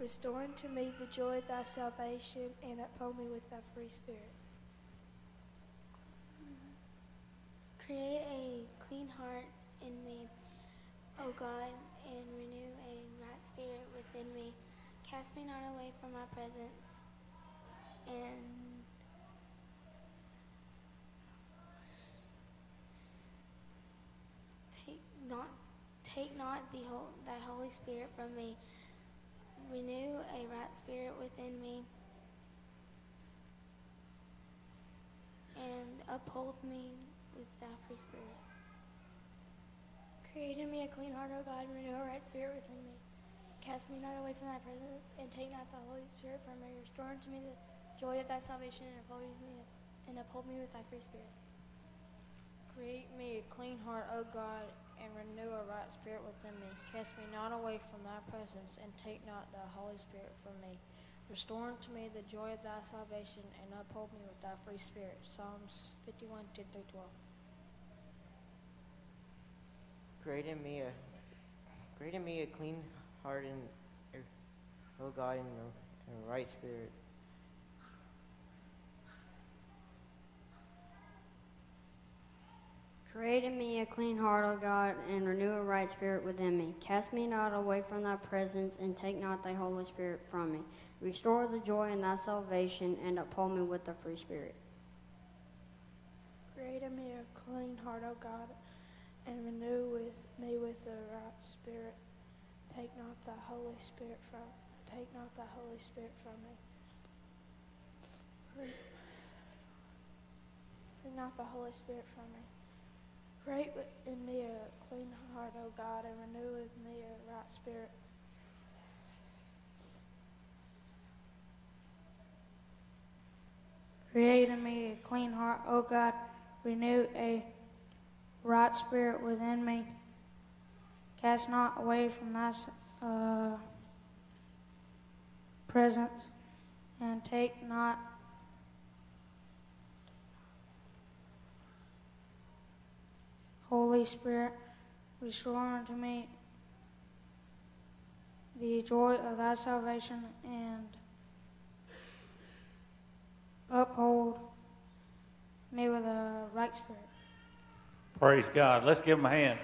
Restore unto me the joy of thy salvation, and uphold me with thy free spirit. Create a clean heart in me, O God, and renew a right spirit within me. Cast me not away from my presence, and take not take not the whole, thy Holy Spirit from me. Renew a right spirit within me, and uphold me with thy free spirit. Create in me a clean heart, O God, and renew a right spirit within me. Cast me not away from thy presence, and take not the Holy Spirit from me. Restore unto me the joy of thy salvation, and uphold me, and uphold me with thy free spirit. Create me a clean heart, O God, and renew a right spirit within me. Cast me not away from thy presence, and take not thy Holy Spirit from me. Restore unto me the joy of thy salvation, and uphold me with thy free spirit. Psalms 51, 10 through 12. Create in me a create in me a clean heart and er, O God and a right spirit. Create in me a clean heart, O God, and renew a right spirit within me. Cast me not away from thy presence, and take not thy Holy Spirit from me. Restore the joy in thy salvation, and uphold me with the free spirit. Create in me a clean heart, O God, and renew with me with a right spirit. Take not thy Holy Spirit from take not thy Holy Spirit from me. Take not the Holy Spirit from me. Create in me a clean heart, O God, and renew with me a right spirit. Create in me a clean heart, O God. Renew a right spirit within me. Cast not away from thy uh, presence, and take not Holy Spirit, restore unto me the joy of thy salvation, and uphold me with a right spirit. Praise God. Let's give them a hand.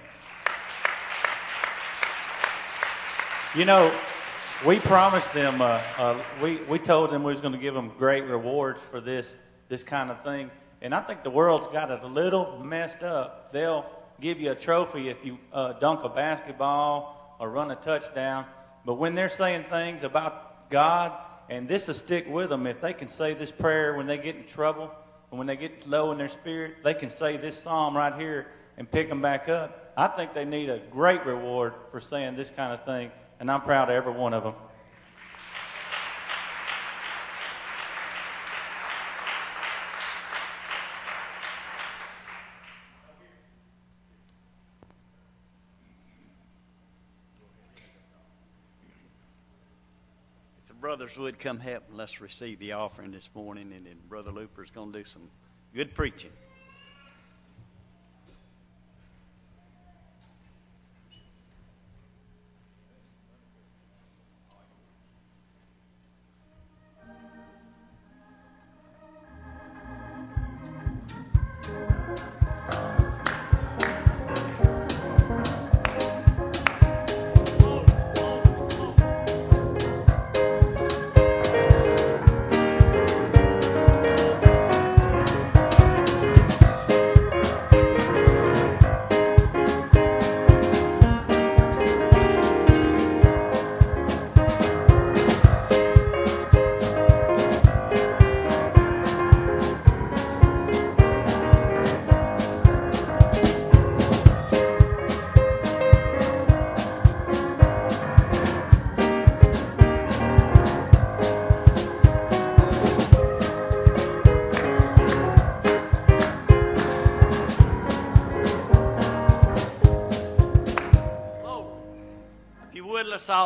You know, we promised them, uh, uh, we, we told them we was going to give them great rewards for this, this kind of thing. And I think the world's got it a little messed up. They'll give you a trophy if you uh, dunk a basketball or run a touchdown. But when they're saying things about God, and this will stick with them, if they can say this prayer when they get in trouble, and when they get low in their spirit, they can say this psalm right here and pick them back up. I think they need a great reward for saying this kind of thing, and I'm proud of every one of them. Brothers would come help, and let's receive the offering this morning, and then Brother Looper's going to do some good preaching.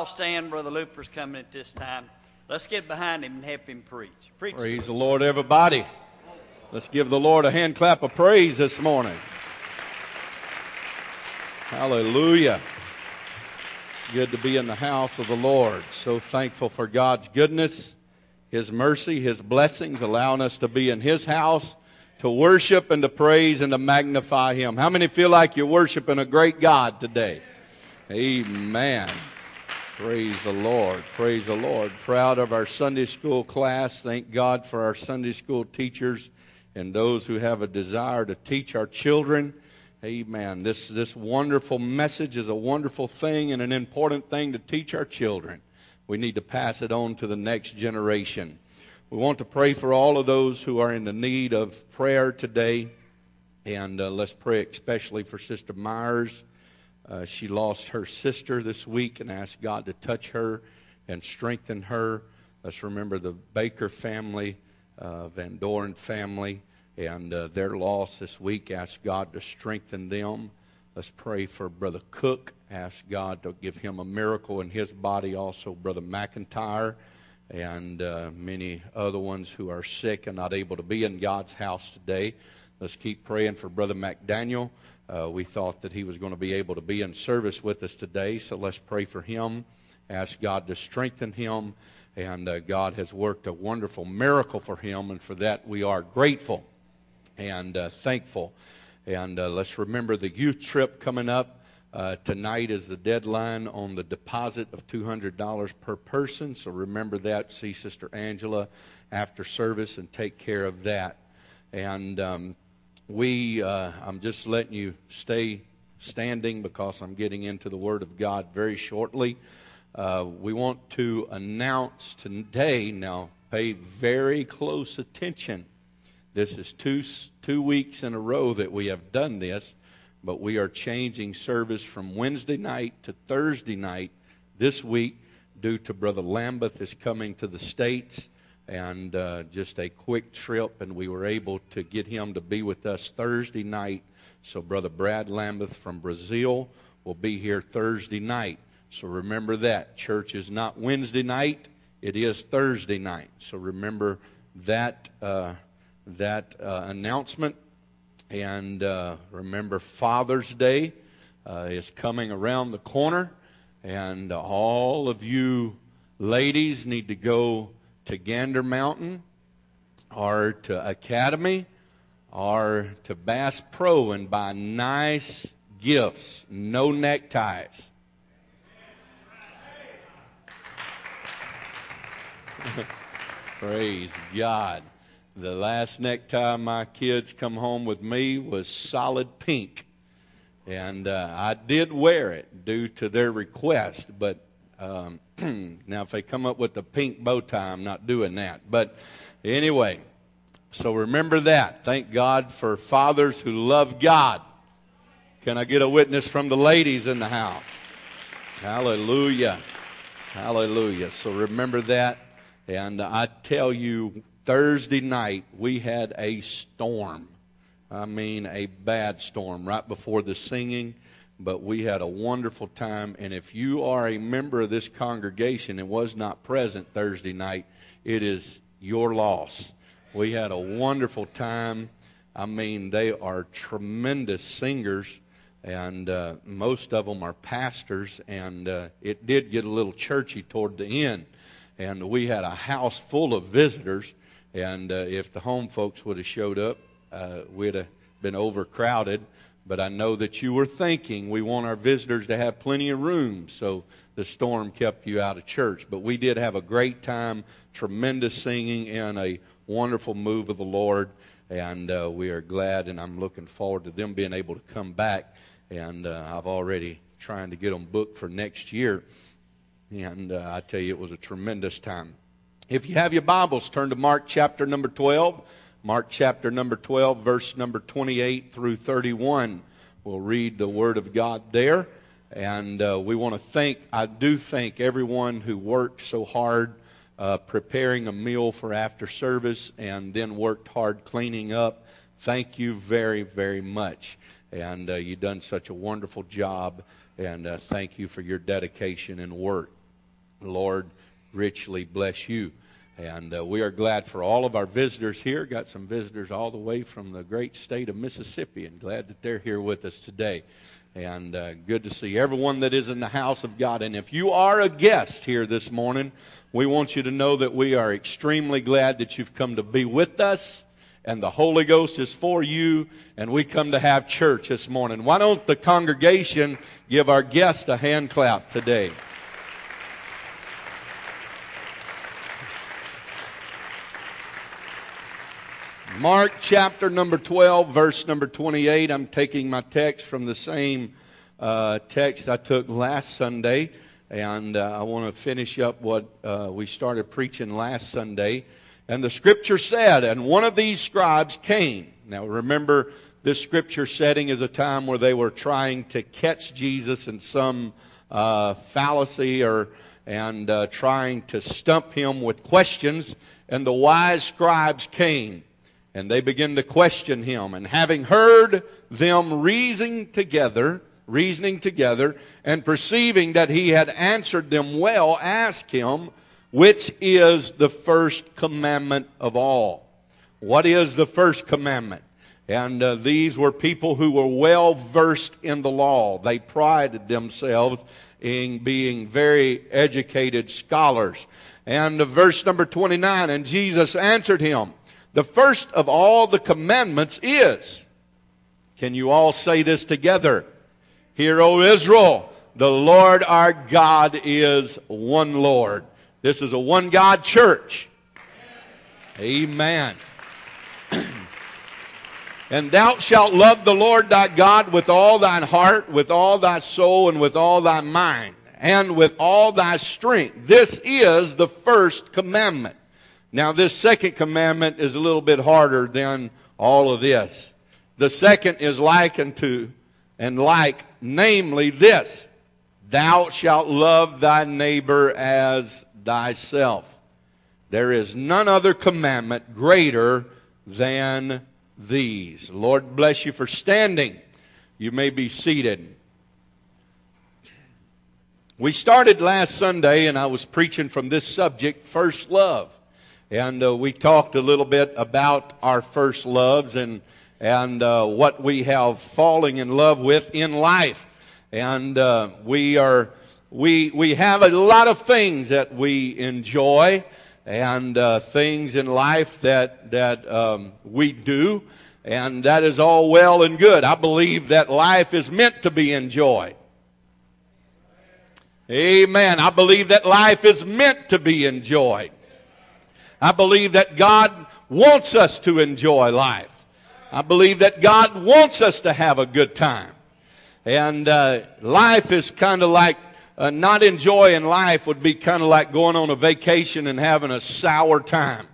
All stand. Brother Looper's coming at this time. Let's get behind him and help him preach. Preach. Praise the Lord, everybody. Let's give the Lord a hand clap of praise this morning. Hallelujah. It's good to be in the house of the Lord. So thankful for God's goodness, His mercy, His blessings, allowing us to be in His house to worship and to praise and to magnify Him. How many feel like you're worshiping a great God today? Amen. Praise the Lord. Praise the Lord. Proud of our Sunday school class. Thank God for our Sunday school teachers and those who have a desire to teach our children. Amen. This, this wonderful message is a wonderful thing and an important thing to teach our children. We need to pass it on to the next generation. We want to pray for all of those who are in the need of prayer today. And uh, let's pray especially for Sister Myers. Uh, she lost her sister this week and asked God to touch her and strengthen her. Let's remember the Baker family, uh, Van Doren family and uh, their loss this week. Ask God to strengthen them. Let's pray for Brother Cook. Ask God to give him a miracle in his body. Also, Brother McIntyre and uh, many other ones who are sick and not able to be in God's house today. Let's keep praying for Brother McDaniel. Uh, we thought that he was going to be able to be in service with us today, so let's pray for him. Ask God to strengthen him. And uh, God has worked a wonderful miracle for him, and for that we are grateful and uh, thankful. And uh, let's remember the youth trip coming up. Uh, tonight is the deadline on the deposit of $200 per person. So remember that. See Sister Angela after service and take care of that. And um, we, uh, I'm just letting you stay standing because I'm getting into the Word of God very shortly. Uh, we want to announce today, now pay very close attention this is two, two weeks in a row that we have done this, but we are changing service from Wednesday night to Thursday night this week due to Brother Lambeth is coming to the States and uh, just a quick trip, and we were able to get him to be with us Thursday night. So, Brother Brad Lambeth from Brazil will be here Thursday night. So, remember that. Church is not Wednesday night, it is Thursday night. So, remember that. Uh, that uh, announcement. And uh, remember, Father's Day uh, is coming around the corner. And all of you ladies need to go to Gander Mountain or to Academy or to Bass Pro and buy nice gifts, no neckties. Praise God. The last necktie my kids come home with me was solid pink. And uh, I did wear it due to their request, but um, now if they come up with the pink bow tie, I'm not doing that. But anyway, so remember that. Thank God for fathers who love God. Can I get a witness from the ladies in the house? Hallelujah. Hallelujah. So remember that. And I tell you, Thursday night, we had a storm. I mean, a bad storm right before the singing, but we had a wonderful time. And if you are a member of this congregation and was not present Thursday night, it is your loss. We had a wonderful time. I mean, they are tremendous singers, and uh, most of them are pastors, and uh, it did get a little churchy toward the end. And we had a house full of visitors and uh, if the home folks would have showed up, uh, we'd have been overcrowded. But I know that you were thinking we want our visitors to have plenty of room, so the storm kept you out of church. But we did have a great time, tremendous singing, and a wonderful move of the Lord. And uh, we are glad, and I'm looking forward to them being able to come back. And uh, I've already trying to get them booked for next year. And uh, I tell you, it was a tremendous time. If you have your Bibles, turn to Mark chapter number 12. Mark chapter number 12, verse number 28 through 31. We'll read the Word of God there. And uh, we want to thank, I do thank everyone who worked so hard uh, preparing a meal for after service and then worked hard cleaning up. Thank you very, very much. And uh, you've done such a wonderful job. And uh, thank you for your dedication and work. Lord, richly bless you. And uh, we are glad for all of our visitors here. Got some visitors all the way from the great state of Mississippi, and glad that they're here with us today. And uh, good to see everyone that is in the house of God. And if you are a guest here this morning, we want you to know that we are extremely glad that you've come to be with us. And the Holy Ghost is for you, and we come to have church this morning. Why don't the congregation give our guest a hand clap today? Mark chapter number 12, verse number 28. I'm taking my text from the same uh, text I took last Sunday, and uh, I want to finish up what uh, we started preaching last Sunday. And the scripture said, And one of these scribes came. Now remember, this scripture setting is a time where they were trying to catch Jesus in some uh, fallacy or and uh, trying to stump him with questions. And the wise scribes came and they begin to question him. And having heard them reasoning together, reasoning together, and perceiving that he had answered them well, asked him, which is the first commandment of all? What is the first commandment? And uh, these were people who were well versed in the law. They prided themselves in being very educated scholars. And uh, verse number 29, and Jesus answered him, the first of all the commandments is, can you all say this together? Hear, O Israel, the Lord our God is one Lord. This is a one God church. Amen. and thou shalt love the Lord thy God with all thine heart, with all thy soul, and with all thy mind, and with all thy strength. This is the first commandment. Now, this second commandment is a little bit harder than all of this. The second is like unto and like, namely this Thou shalt love thy neighbor as thyself. There is none other commandment greater than these. Lord bless you for standing. You may be seated. We started last Sunday, and I was preaching from this subject first love. And uh, we talked a little bit about our first loves and, and uh, what we have falling in love with in life. And uh, we, are, we, we have a lot of things that we enjoy and uh, things in life that, that um, we do. And that is all well and good. I believe that life is meant to be enjoyed. Amen. I believe that life is meant to be enjoyed. I believe that God wants us to enjoy life. I believe that God wants us to have a good time. And uh, life is kind of like uh, not enjoying life would be kind of like going on a vacation and having a sour time.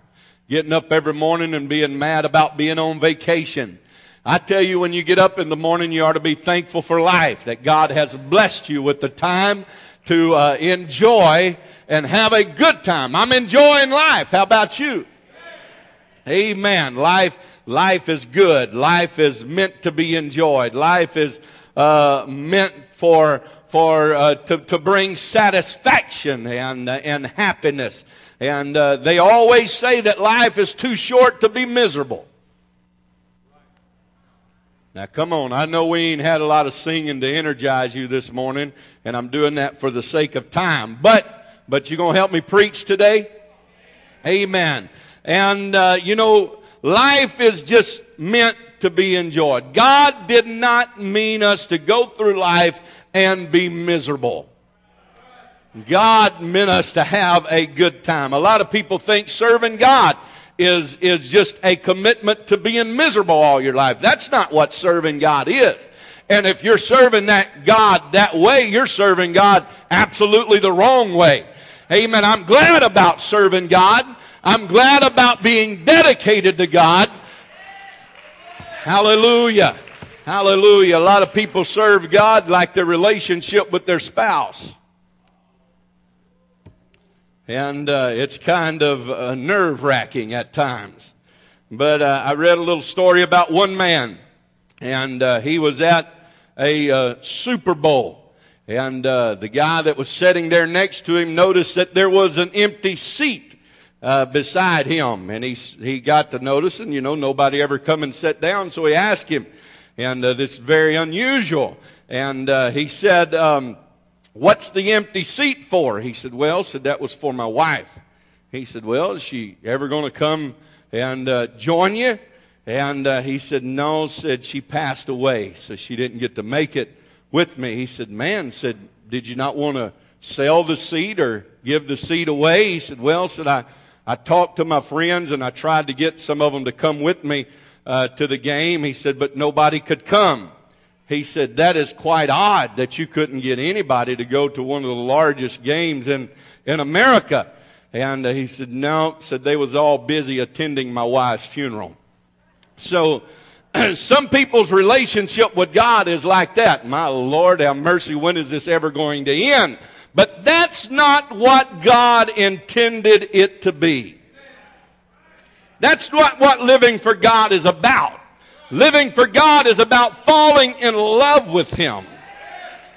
Getting up every morning and being mad about being on vacation. I tell you, when you get up in the morning, you ought to be thankful for life, that God has blessed you with the time to uh, enjoy and have a good time. I'm enjoying life. How about you? Amen. Life, life is good. Life is meant to be enjoyed. Life is uh, meant for for uh, to, to bring satisfaction and uh, and happiness. And uh, they always say that life is too short to be miserable. Now, come on. I know we ain't had a lot of singing to energize you this morning, and I'm doing that for the sake of time. But but you're going to help me preach today? Amen. And, uh, you know, life is just meant to be enjoyed. God did not mean us to go through life and be miserable. God meant us to have a good time. A lot of people think serving God is, is just a commitment to being miserable all your life. That's not what serving God is. And if you're serving that God that way, you're serving God absolutely the wrong way. Amen. I'm glad about serving God. I'm glad about being dedicated to God. Hallelujah. Hallelujah. A lot of people serve God like their relationship with their spouse. And uh, it's kind of uh, nerve wracking at times. But uh, I read a little story about one man, and uh, he was at a uh, Super Bowl. And uh, the guy that was sitting there next to him noticed that there was an empty seat beside him. And he, he got to notice, and you know, nobody ever come and sat down, so he asked him. And this is very unusual. and he said, um, What's the empty seat for? He said, Well, said that was for my wife. He said, Well, is she ever going to come and uh, join you? And uh, he said, No, said she passed away, so she didn't get to make it with me. He said, Man, said, did you not want to sell the seat or give the seat away? He said, Well, said I, I talked to my friends and I tried to get some of them to come with me uh, to the game. He said, But nobody could come. He said, That is quite odd that you couldn't get anybody to go to one of the largest games in, in America. And uh, he said, No, said they was all busy attending my wife's funeral. So, some people's relationship with God is like that. My Lord, have mercy, when is this ever going to end? But that's not what God intended it to be. That's not what living for God is about. Living for God is about falling in love with Him.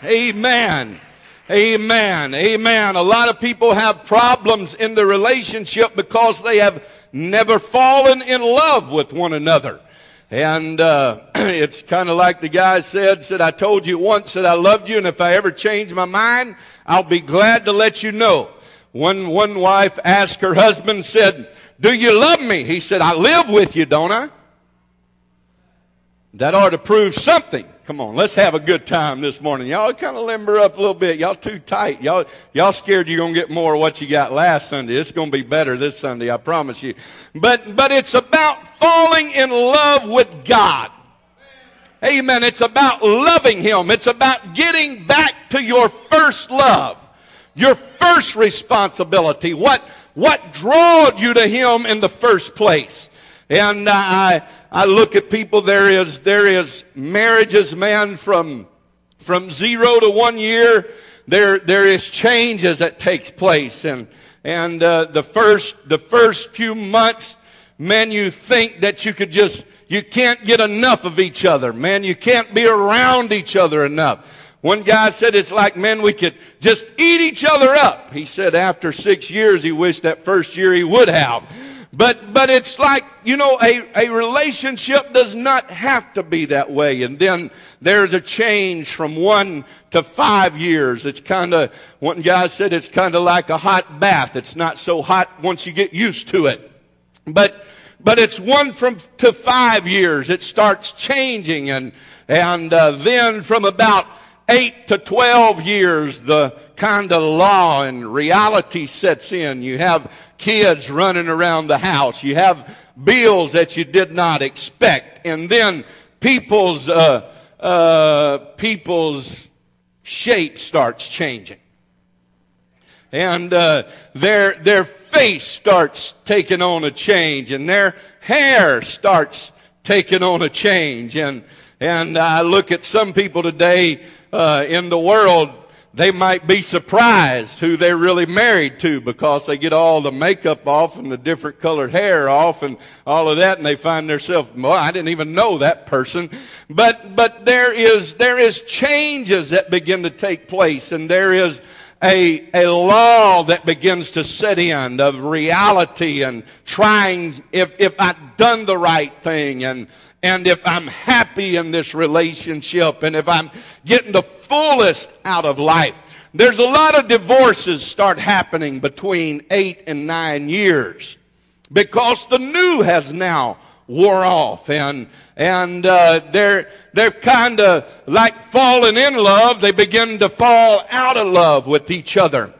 Amen. Amen. Amen. A lot of people have problems in the relationship because they have never fallen in love with one another. And uh, it's kind of like the guy said, said, I told you once that I loved you, and if I ever change my mind, I'll be glad to let you know. One, one wife asked her husband, said, Do you love me? He said, I live with you, don't I? That ought to prove something. Come on, let's have a good time this morning. Y'all kind of limber up a little bit. Y'all too tight. Y'all, y'all scared you're going to get more of what you got last Sunday. It's going to be better this Sunday, I promise you. But, but it's about falling in love with God. Amen. It's about loving Him. It's about getting back to your first love, your first responsibility. What, what drawed you to Him in the first place? And I, I look at people, there is, there is marriages, man, from, from zero to one year. There, there is changes that takes place. And, and, uh, the first, the first few months, man, you think that you could just, you can't get enough of each other. Man, you can't be around each other enough. One guy said it's like, man, we could just eat each other up. He said after six years, he wished that first year he would have. But, but it's like, you know, a, a relationship does not have to be that way. And then there's a change from one to five years. It's kind of, one guy said it's kind of like a hot bath. It's not so hot once you get used to it. But, but it's one from to five years. It starts changing and, and uh, then from about eight to 12 years, the kind of law and reality sets in. You have kids running around the house. You have bills that you did not expect. And then people's, uh, uh, people's shape starts changing. And uh, their, their face starts taking on a change, and their hair starts taking on a change. And, and I look at some people today uh, in the world, they might be surprised who they're really married to because they get all the makeup off and the different colored hair off and all of that and they find themselves, well, I didn't even know that person. But, but there is, there is changes that begin to take place and there is a, a law that begins to set in of reality and trying if, if I've done the right thing and, and if I'm happy in this relationship and if I'm getting the fullest out of life. There's a lot of divorces start happening between eight and nine years because the new has now wore off and and uh, they're they're kind of like falling in love they begin to fall out of love with each other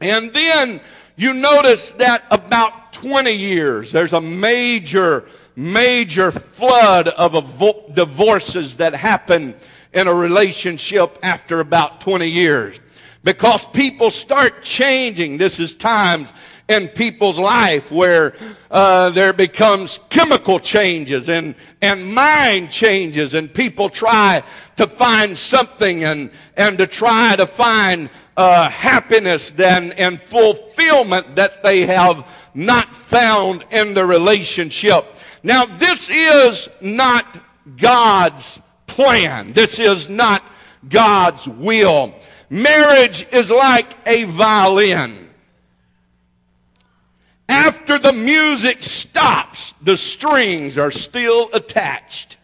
and then you notice that about 20 years there's a major major flood of avo- divorces that happen in a relationship after about 20 years. Because people start changing. This is times in people's life where uh, there becomes chemical changes and, and mind changes and people try to find something and, and to try to find uh, happiness then and fulfillment that they have not found in the relationship. Now, this is not God's plan. This is not God's will. Marriage is like a violin. After the music stops, the strings are still attached.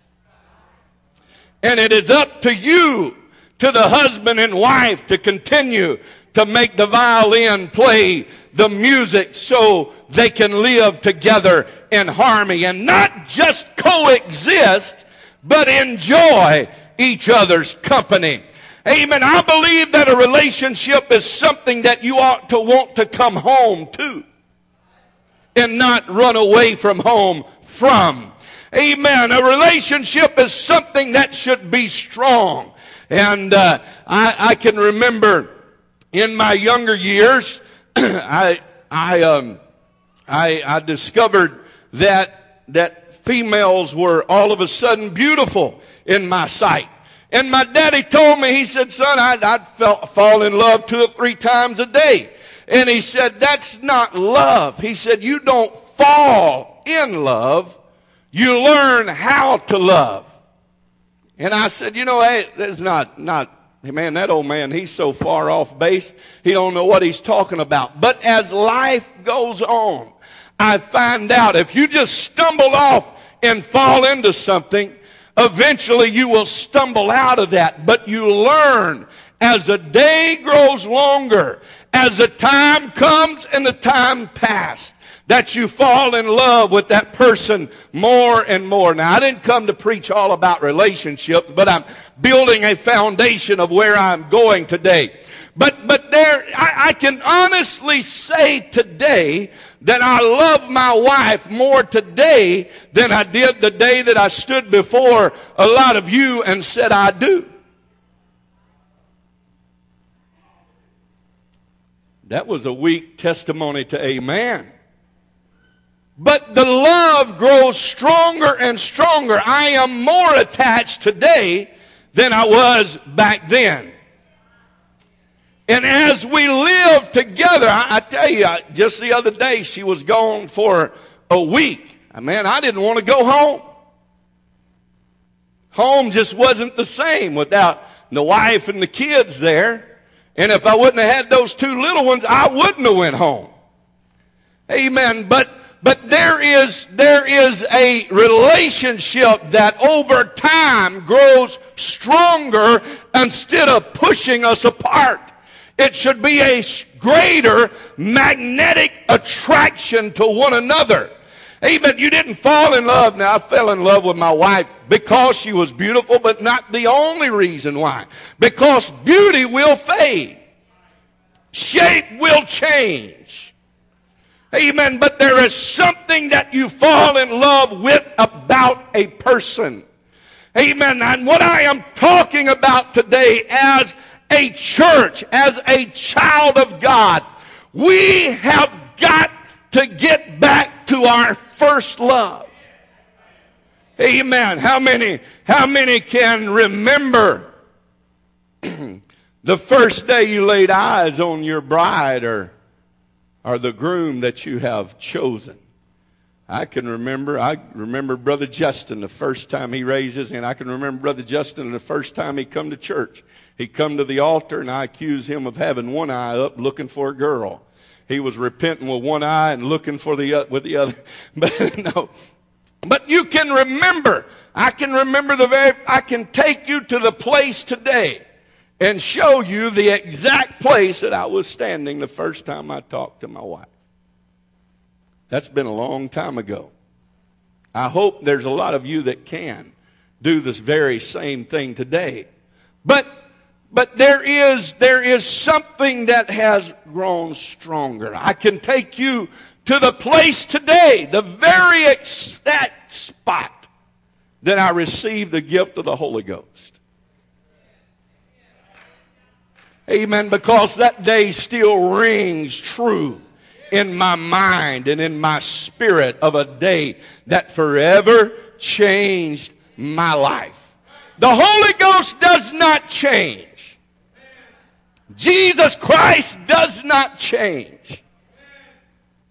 And it is up to you to the husband and wife to continue to make the violin play the music so they can live together in harmony and not just coexist, but enjoy each other's company. Amen. I believe that a relationship is something that you ought to want to come home to and not run away from home from. Amen. A relationship is something that should be strong. And uh, I, I, can remember in my younger years, I, I, um, I, I discovered that, that females were all of a sudden beautiful in my sight. And my daddy told me, he said, son, I'd, I'd fall in love two or three times a day. And he said, that's not love. He said, you don't fall in love. You learn how to love. And I said, you know, hey, that's not, not, man, that old man, he's so far off base. He don't know what he's talking about. But as life goes on, I find out if you just stumble off and fall into something, eventually you will stumble out of that. But you learn as the day grows longer, as the time comes and the time passed, that you fall in love with that person more and more. Now, I didn't come to preach all about relationships, but I'm building a foundation of where I'm going today. But, but there, I, I can honestly say today that I love my wife more today than I did the day that I stood before a lot of you and said I do. That was a weak testimony to amen. But the love grows stronger and stronger. I am more attached today than I was back then. And as we live together, I, I tell you, I, just the other day, she was gone for a week. Man, I didn't want to go home. Home just wasn't the same without the wife and the kids there. And if I wouldn't have had those two little ones, I wouldn't have went home. Amen. But but there is, there is a relationship that over time grows stronger instead of pushing us apart. It should be a greater magnetic attraction to one another. Amen. You didn't fall in love. Now, I fell in love with my wife because she was beautiful, but not the only reason why. Because beauty will fade. Shape will change. Amen. But there is something that you fall in love with about a person. Amen. And what I am talking about today as a church, as a child of God, we have got to get back to our first love. Amen. How many, how many can remember the first day you laid eyes on your bride or or the groom that you have chosen. I can remember, I remember Brother Justin the first time he raised his hand. I can remember Brother Justin the first time he come to church. He come to the altar and I accused him of having one eye up looking for a girl. He was repenting with one eye and looking for the uh, with the other. But no. But you can remember. I can remember the very I can take you to the place today and show you the exact place that I was standing the first time I talked to my wife. That's been a long time ago. I hope there's a lot of you that can do this very same thing today. But but there is there is something that has grown stronger. I can take you to the place today, the very exact spot that I received the gift of the Holy Ghost. Amen. Because that day still rings true in my mind and in my spirit of a day that forever changed my life. The Holy Ghost does not change. Jesus Christ does not change.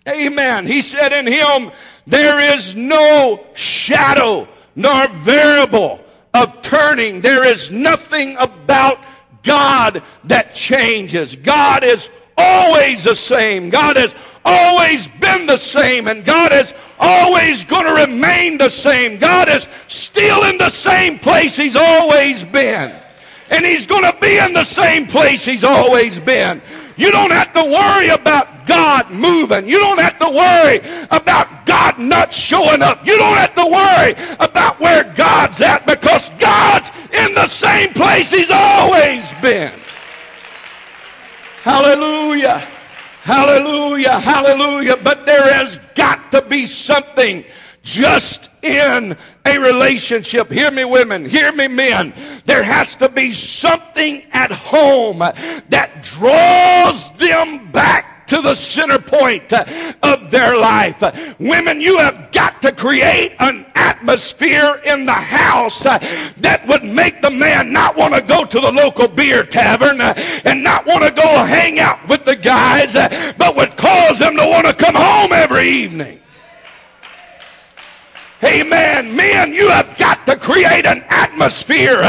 Amen. He said in him, there is no shadow nor variable of turning. There is nothing about God that changes. God is always the same. God has always been the same, and God is always going to remain the same. God is still in the same place He's always been. And he's going to be in the same place he's always been. You don't have to worry about God moving. You don't have to worry about God not showing up. You don't have to worry about where God's at because God's in the same place he's always been. Hallelujah. Hallelujah. Hallelujah. But there has got to be something just in a relationship. Hear me, women. Hear me, men. There has to be something at home that draws them back to the center point of their life. Women, you have got to create an atmosphere in the house that would make the man not want to go to the local beer tavern and not want to go hang out with the guys, but would cause them to want to come home every evening. Amen. Men, you have got to create an atmosphere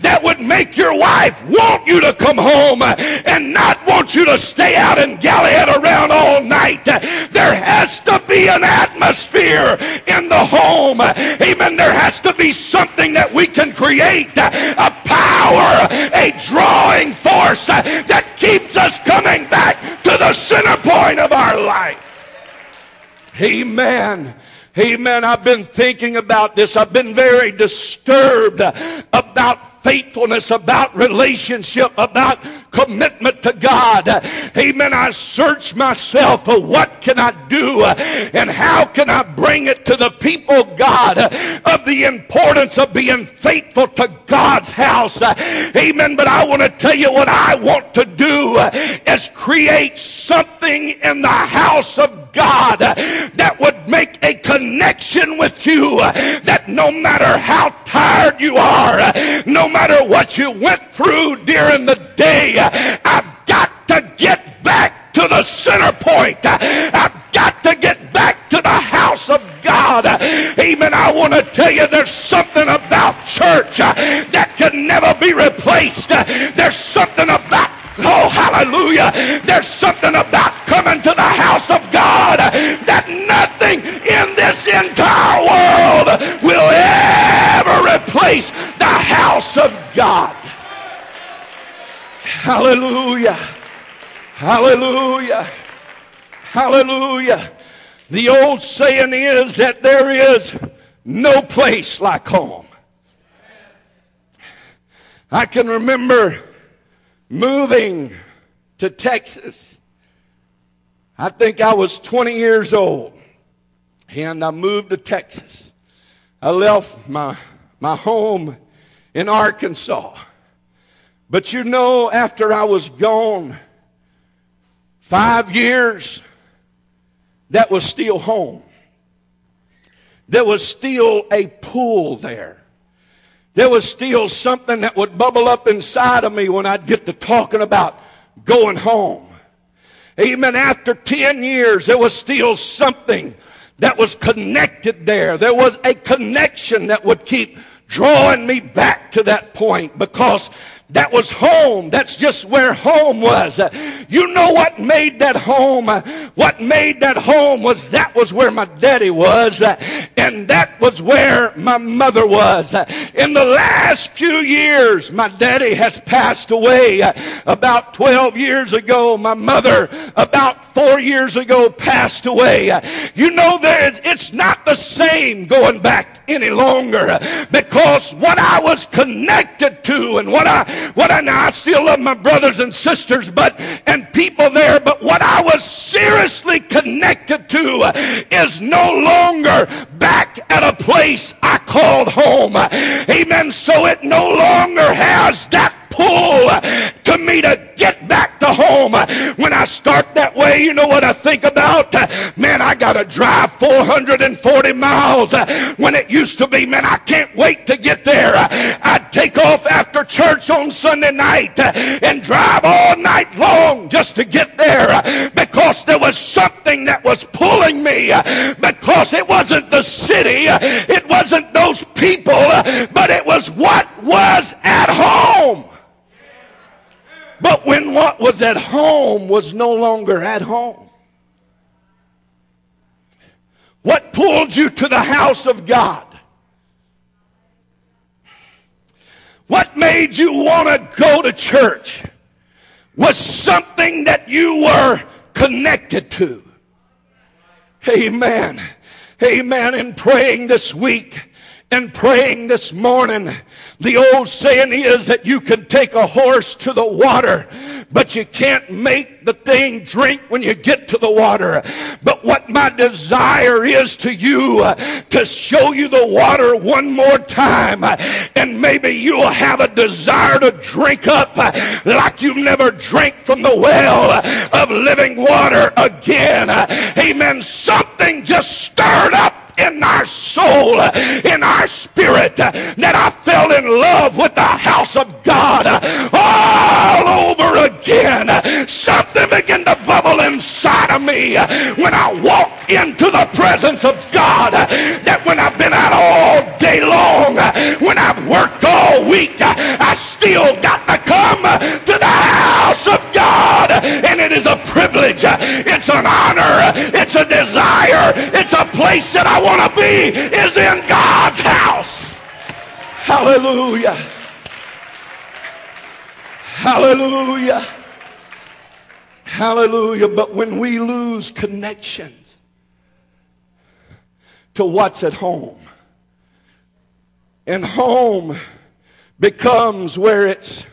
that would make your wife want you to come home and not want you to stay out and galliot around all night. There has to be an atmosphere in the home. Amen. There has to be something that we can create a power, a drawing force that keeps us coming back to the center point of our life. Amen. Amen. I've been thinking about this. I've been very disturbed about faithfulness, about relationship, about commitment to God. Amen. I search myself for what can I do and how can I bring it to the people, God, of the importance of being faithful to God's house. Amen. But I want to tell you what I want to do is create something in the house of God that would make a connection with you that no matter how tired you are, no matter what you went through during the day, I've got to get back to the center point. I've got to get back to the house of God. Amen. I want to tell you there's something about church uh, that can never be replaced. Uh, there's something about Oh, hallelujah. There's something about coming to the house of God uh, that nothing in this entire world will ever replace house of God. Hallelujah. Hallelujah. Hallelujah. The old saying is that there is no place like home. I can remember moving to Texas. I think I was 20 years old and I moved to Texas. I left my, my home in Arkansas. But you know, after I was gone five years, that was still home. There was still a pool there. There was still something that would bubble up inside of me when I'd get to talking about going home. Amen. After 10 years, there was still something that was connected there. There was a connection that would keep drawing me back to that point because that was home. That's just where home was. You know what made that home? What made that home was that was where my daddy was and that was where my mother was. In the last few years, my daddy has passed away. About 12 years ago, my mother about four years ago passed away. You know, there is, it's not the same going back any longer because what I was connected to and what I what I know, I still love my brothers and sisters but and people there but what I was seriously connected to is no longer back at a place I called home. Amen. So it no longer has that pull to me to get back to home. When I start that way, you know what I think about? Man, I got to drive 440 miles when it used to be, man, I can't wait to get there. I'd take off after church on Sunday night and drive all night long just to get there because there was something that was pulling me because it wasn't the city, it wasn't those people, but it was what was at home. But when what was at home was no longer at home, what pulled you to the house of God? What made you want to go to church was something that you were connected to. Amen. Amen. In praying this week and praying this morning, the old saying is that you can take a horse to the water, but you can't make the thing drink when you get to the water. But what my desire is to you, uh, to show you the water one more time, uh, and maybe you'll have a desire to drink up uh, like you've never drank from the well of living water again. Amen. Something just stirred up in our soul, in our spirit, that I fell in love with the house of God all over again. Something began to bubble inside of me when I walked into the presence of God. That when I've been out all day long, when I've worked all week, I still got to come to the house of God. And it is a privilege, it's an honor, it's a desire, it's a place that I want to be is in God's house. Hallelujah. Hallelujah. Hallelujah. But when we lose connections to what's at home, and home becomes where it's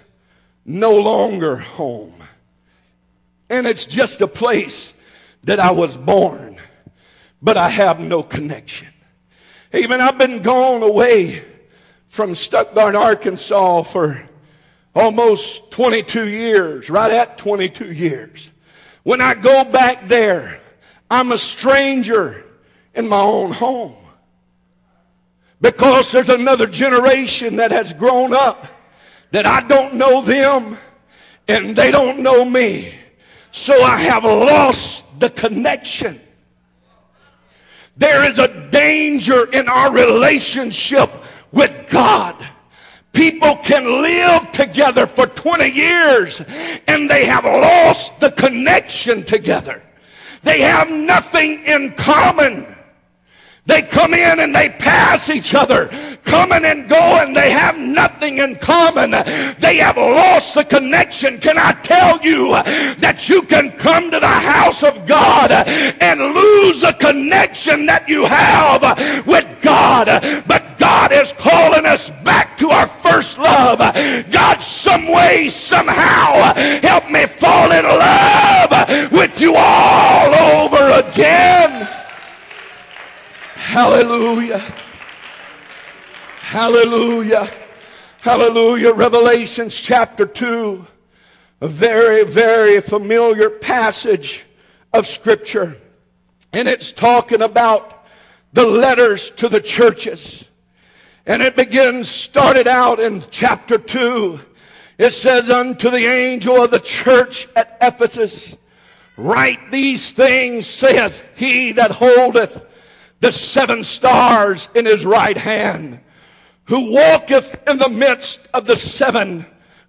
no longer home, and it's just a place that I was born but I have no connection. Even I've been gone away from Stuttgart, Arkansas for almost 22 years, right at 22 years. When I go back there, I'm a stranger in my own home. Because there's another generation that has grown up that I don't know them and they don't know me. So I have lost the connection. There is a danger in our relationship with God. People can live together for 20 years and they have lost the connection together. They have nothing in common. They come in and they pass each other, coming and going. They have nothing in common. They have lost the connection. Can I tell you that you can come to the house of God and lose the connection that you have with God? But God is calling us back to our first love. God, some way, somehow, help me fall in love with you all over again. Hallelujah. Hallelujah. Hallelujah. Revelations chapter 2, a very, very familiar passage of Scripture. And it's talking about the letters to the churches. And it begins, started out in chapter 2. It says, Unto the angel of the church at Ephesus, write these things, saith he that holdeth the seven stars in his right hand, who walketh in the midst of the seven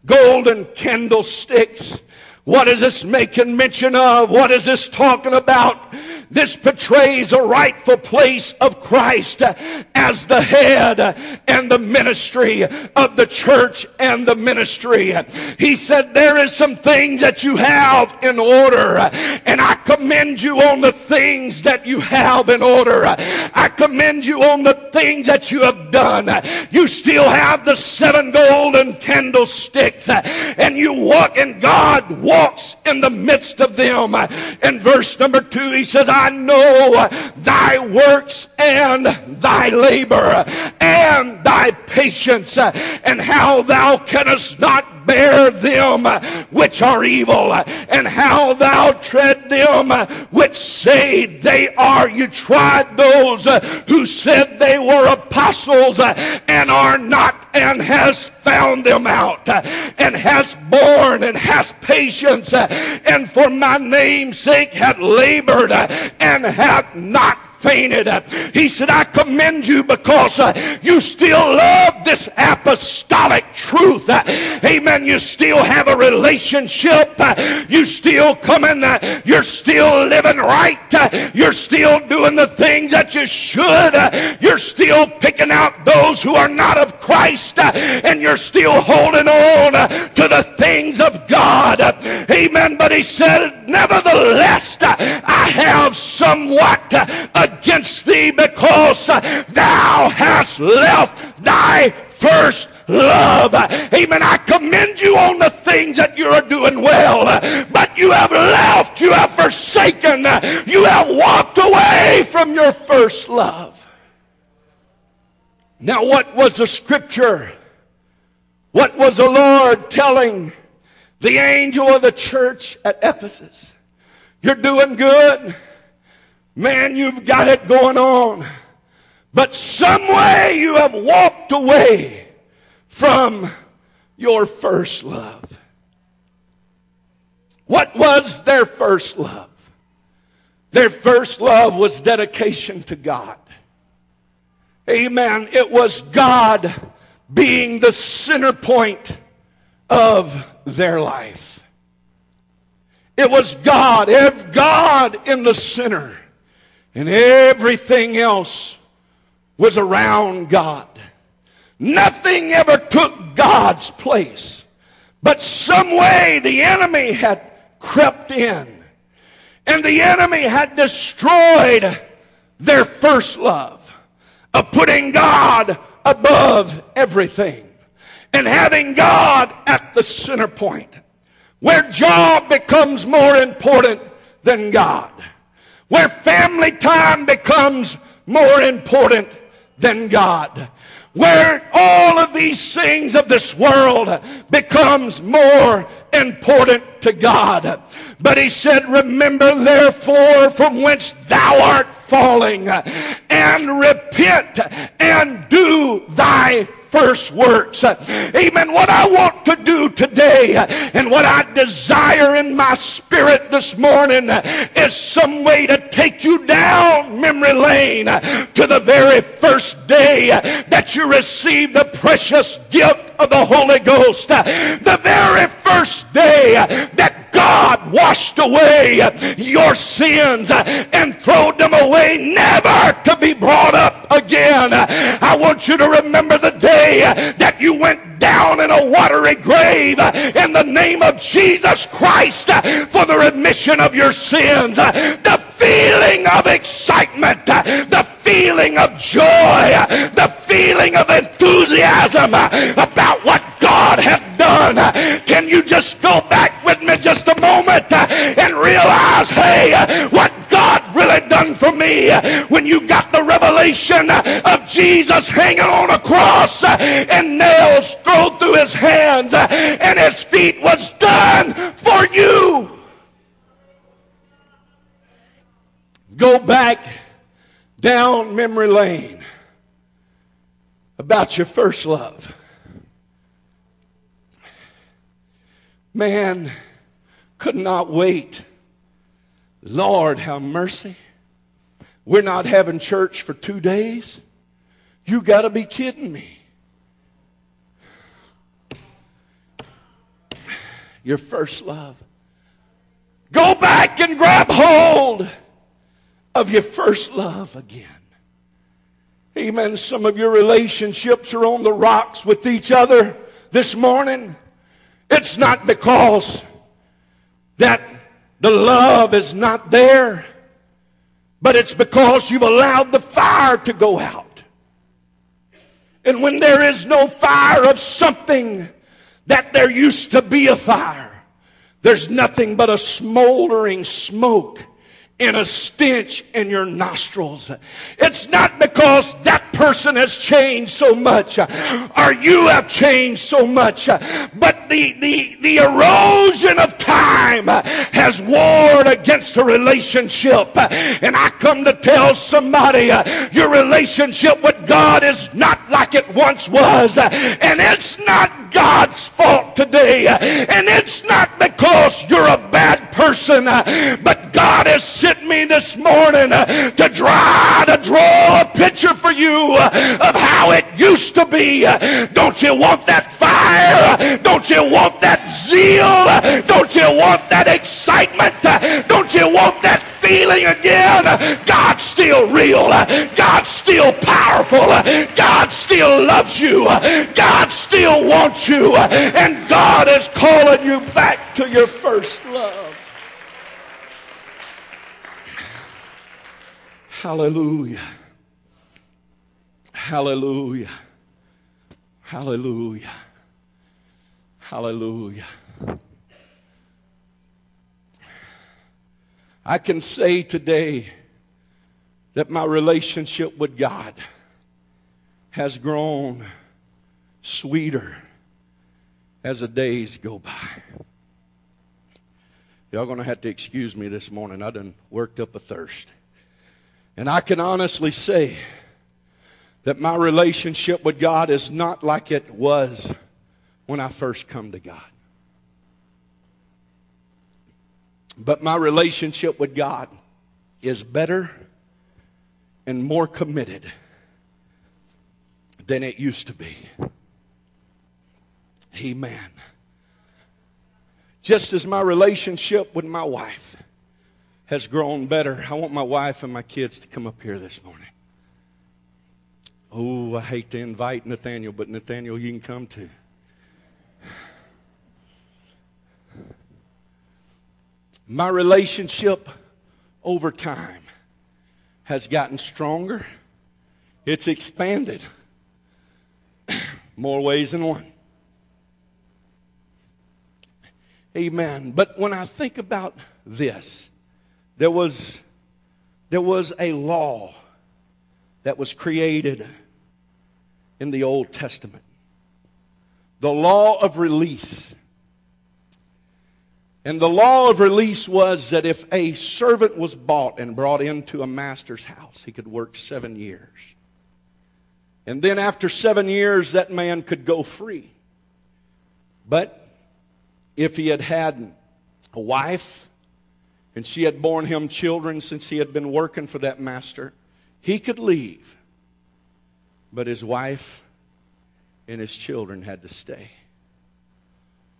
golden candlesticks. What is this making mention of? What is this talking about? This portrays a rightful place of Christ as the head and the ministry of the church and the ministry. He said, There is some things that you have in order, and I commend you on the things that you have in order. I commend you on the things that you have done. You still have the seven golden candlesticks, and you walk, and God walks in the midst of them. In verse number two, he says, I know thy works and thy labor and thy patience and how thou canst not bear them which are evil and how thou tread them which say they are. You tried those uh, who said they were apostles uh, and are not and has found them out uh, and has borne and has patience and for my name's sake had labored and hath not fainted. He said, I commend you because uh, you still love this apostolic truth. Amen. You still have a relationship. You still coming. Uh, you're still living right. You're still doing the things that you should. You're still picking out those who are not of Christ. And you're still holding on to the things of God. Amen. But he said, nevertheless, I have somewhat against thee because thou hast left thy first love. Amen. I commend you on the things that you are doing well, but you have left, you have forsaken, you have walked away from your first love. Now, what was the scripture? What was the Lord telling the angel of the church at Ephesus? You're doing good. Man, you've got it going on. But some way you have walked away from your first love. What was their first love? Their first love was dedication to God. Amen. It was God being the center point of their life. It was God, if God in the center, and everything else was around God. Nothing ever took God's place. But some way the enemy had crept in. And the enemy had destroyed their first love of putting God above everything and having God at the center point where job becomes more important than God, where family time becomes more important than God, where all of these things of this world becomes more important to God. But he said, remember therefore from whence thou art falling and repent and do thy first works. Amen. What I want to do today and what I desire in my spirit this morning is some way to take you down memory lane to the very first day that you received the precious gift of the Holy Ghost. The very first day that God washed away your sins and threw them away, never to be brought up again. I want you to remember the day that you went down in a watery grave in the name of Jesus Christ for the remission of your sins. The feeling of excitement, the feeling of joy, the feeling of enthusiasm about what God had done. Can you just go back with me just a moment and realize, hey, what God really done for me when you got the revelation of Jesus hanging on a cross and nails thrown through his hands and his feet was done for you. Go back down memory lane about your first love. Man could not wait. Lord, have mercy. We're not having church for two days. You got to be kidding me. Your first love. Go back and grab hold of your first love again. Amen. Some of your relationships are on the rocks with each other this morning. It's not because that the love is not there, but it's because you've allowed the fire to go out. And when there is no fire of something that there used to be a fire, there's nothing but a smoldering smoke and a stench in your nostrils. It's not because that person has changed so much or you have changed so much, but the, the, the erosion of time has warred against a relationship. And I come to tell somebody uh, your relationship with God is not like it once was. And it's not God's fault today. And it's not because you're a bad person. Uh, but God has sent me this morning uh, to try to draw a picture for you uh, of how it used to be. Don't you want that fire? Don't you want that zeal? Don't you want that excitement? Don't you want that feeling again? God's still real. God's still powerful. God still loves you. God still wants you. And God is calling you back to your first love. Hallelujah. Hallelujah. Hallelujah. Hallelujah. I can say today that my relationship with God has grown sweeter as the days go by. Y'all gonna have to excuse me this morning. I done worked up a thirst. And I can honestly say that my relationship with God is not like it was when I first come to God. But my relationship with God is better and more committed than it used to be. Amen. Just as my relationship with my wife has grown better, I want my wife and my kids to come up here this morning. Oh, I hate to invite Nathaniel, but Nathaniel, you can come too. My relationship over time has gotten stronger. It's expanded more ways than one. Amen. But when I think about this, there was, there was a law that was created in the Old Testament the law of release. And the law of release was that if a servant was bought and brought into a master's house, he could work seven years. And then after seven years, that man could go free. But if he had had a wife and she had borne him children since he had been working for that master, he could leave. But his wife and his children had to stay.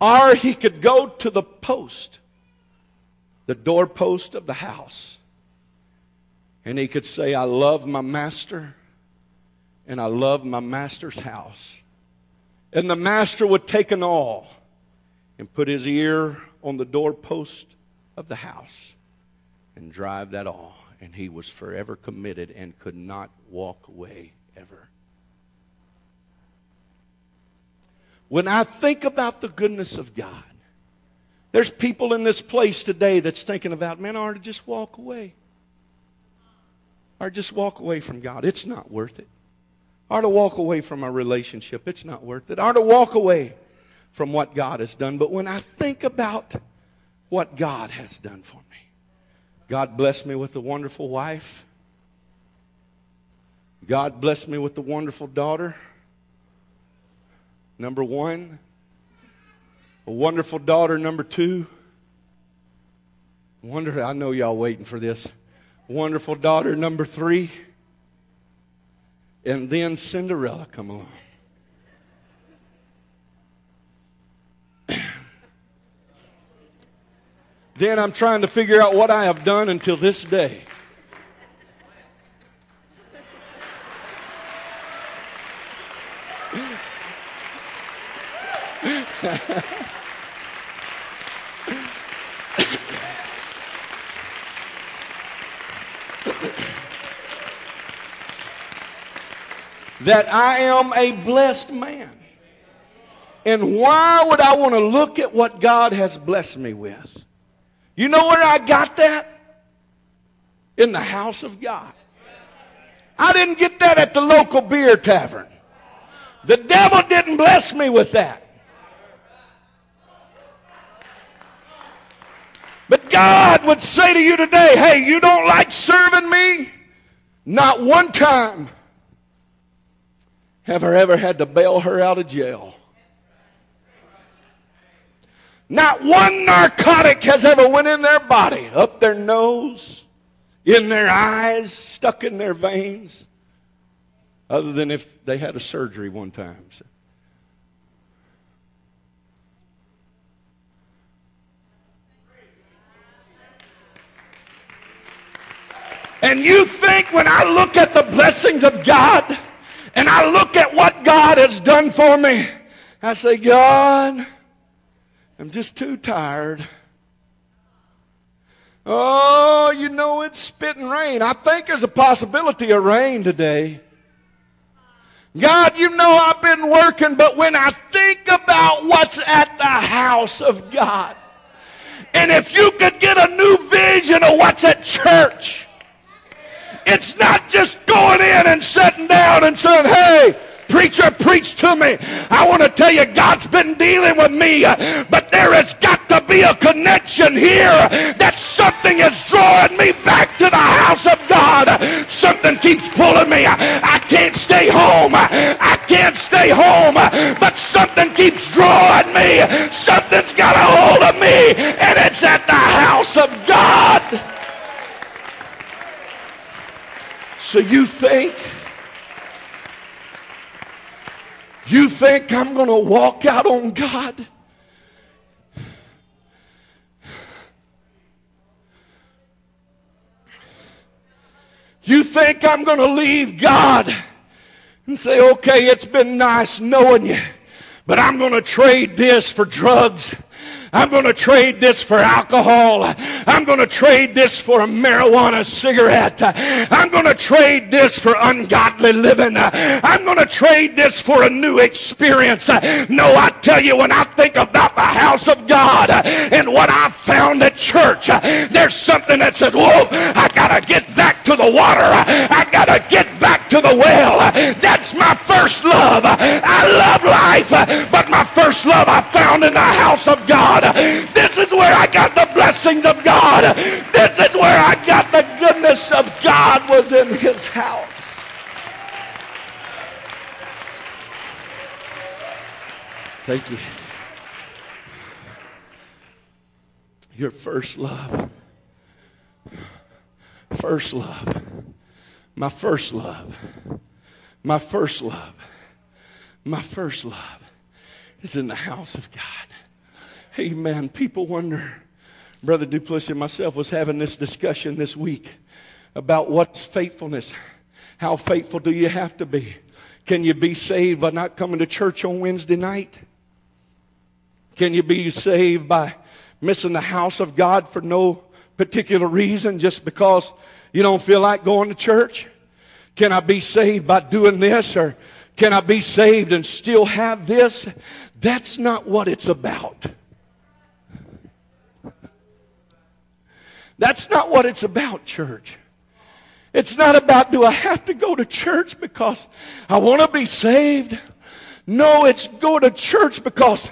Or he could go to the post, the doorpost of the house, and he could say, I love my master and I love my master's house. And the master would take an awl and put his ear on the doorpost of the house and drive that awl. And he was forever committed and could not walk away ever. When I think about the goodness of God, there's people in this place today that's thinking about, man, I ought to just walk away. Or just walk away from God. It's not worth it. Or to walk away from a relationship. It's not worth it. Or to walk away from what God has done. But when I think about what God has done for me, God blessed me with a wonderful wife. God blessed me with a wonderful daughter. Number one, a wonderful daughter. Number two, wonder. I know y'all waiting for this. Wonderful daughter. Number three, and then Cinderella come along. then I'm trying to figure out what I have done until this day. that I am a blessed man. And why would I want to look at what God has blessed me with? You know where I got that? In the house of God. I didn't get that at the local beer tavern. The devil didn't bless me with that. But God would say to you today, hey, you don't like serving me? Not one time have I ever had to bail her out of jail. Not one narcotic has ever went in their body, up their nose, in their eyes, stuck in their veins, other than if they had a surgery one time. And you think when I look at the blessings of God and I look at what God has done for me, I say, God, I'm just too tired. Oh, you know it's spitting rain. I think there's a possibility of rain today. God, you know I've been working, but when I think about what's at the house of God, and if you could get a new vision of what's at church, it's not just going in and sitting down and saying, hey, preacher, preach to me. I want to tell you, God's been dealing with me, but there has got to be a connection here that something is drawing me back to the house of God. Something keeps pulling me. I can't stay home. I can't stay home, but something keeps drawing me. Something's got a hold of me, and it's at the house of God. So you think, you think I'm going to walk out on God? You think I'm going to leave God and say, okay, it's been nice knowing you, but I'm going to trade this for drugs. I'm going to trade this for alcohol. I'm going to trade this for a marijuana cigarette. I'm going to trade this for ungodly living. I'm going to trade this for a new experience. No, I tell you, when I think about the house of God and what I found at church, there's something that says, whoa, I got to get back to the water. I got to get back to the well. That's my first love. I love life, but my first love I found in the house of God. This is where I got the blessings of God. This is where I got the goodness of God was in his house. Thank you. Your first love. First love. My first love. My first love. My first love is in the house of God. Amen. People wonder. Brother Duplessis and myself was having this discussion this week about what's faithfulness. How faithful do you have to be? Can you be saved by not coming to church on Wednesday night? Can you be saved by missing the house of God for no particular reason just because you don't feel like going to church? Can I be saved by doing this or can I be saved and still have this? That's not what it's about. That's not what it's about, church. It's not about do I have to go to church because I want to be saved? No, it's go to church because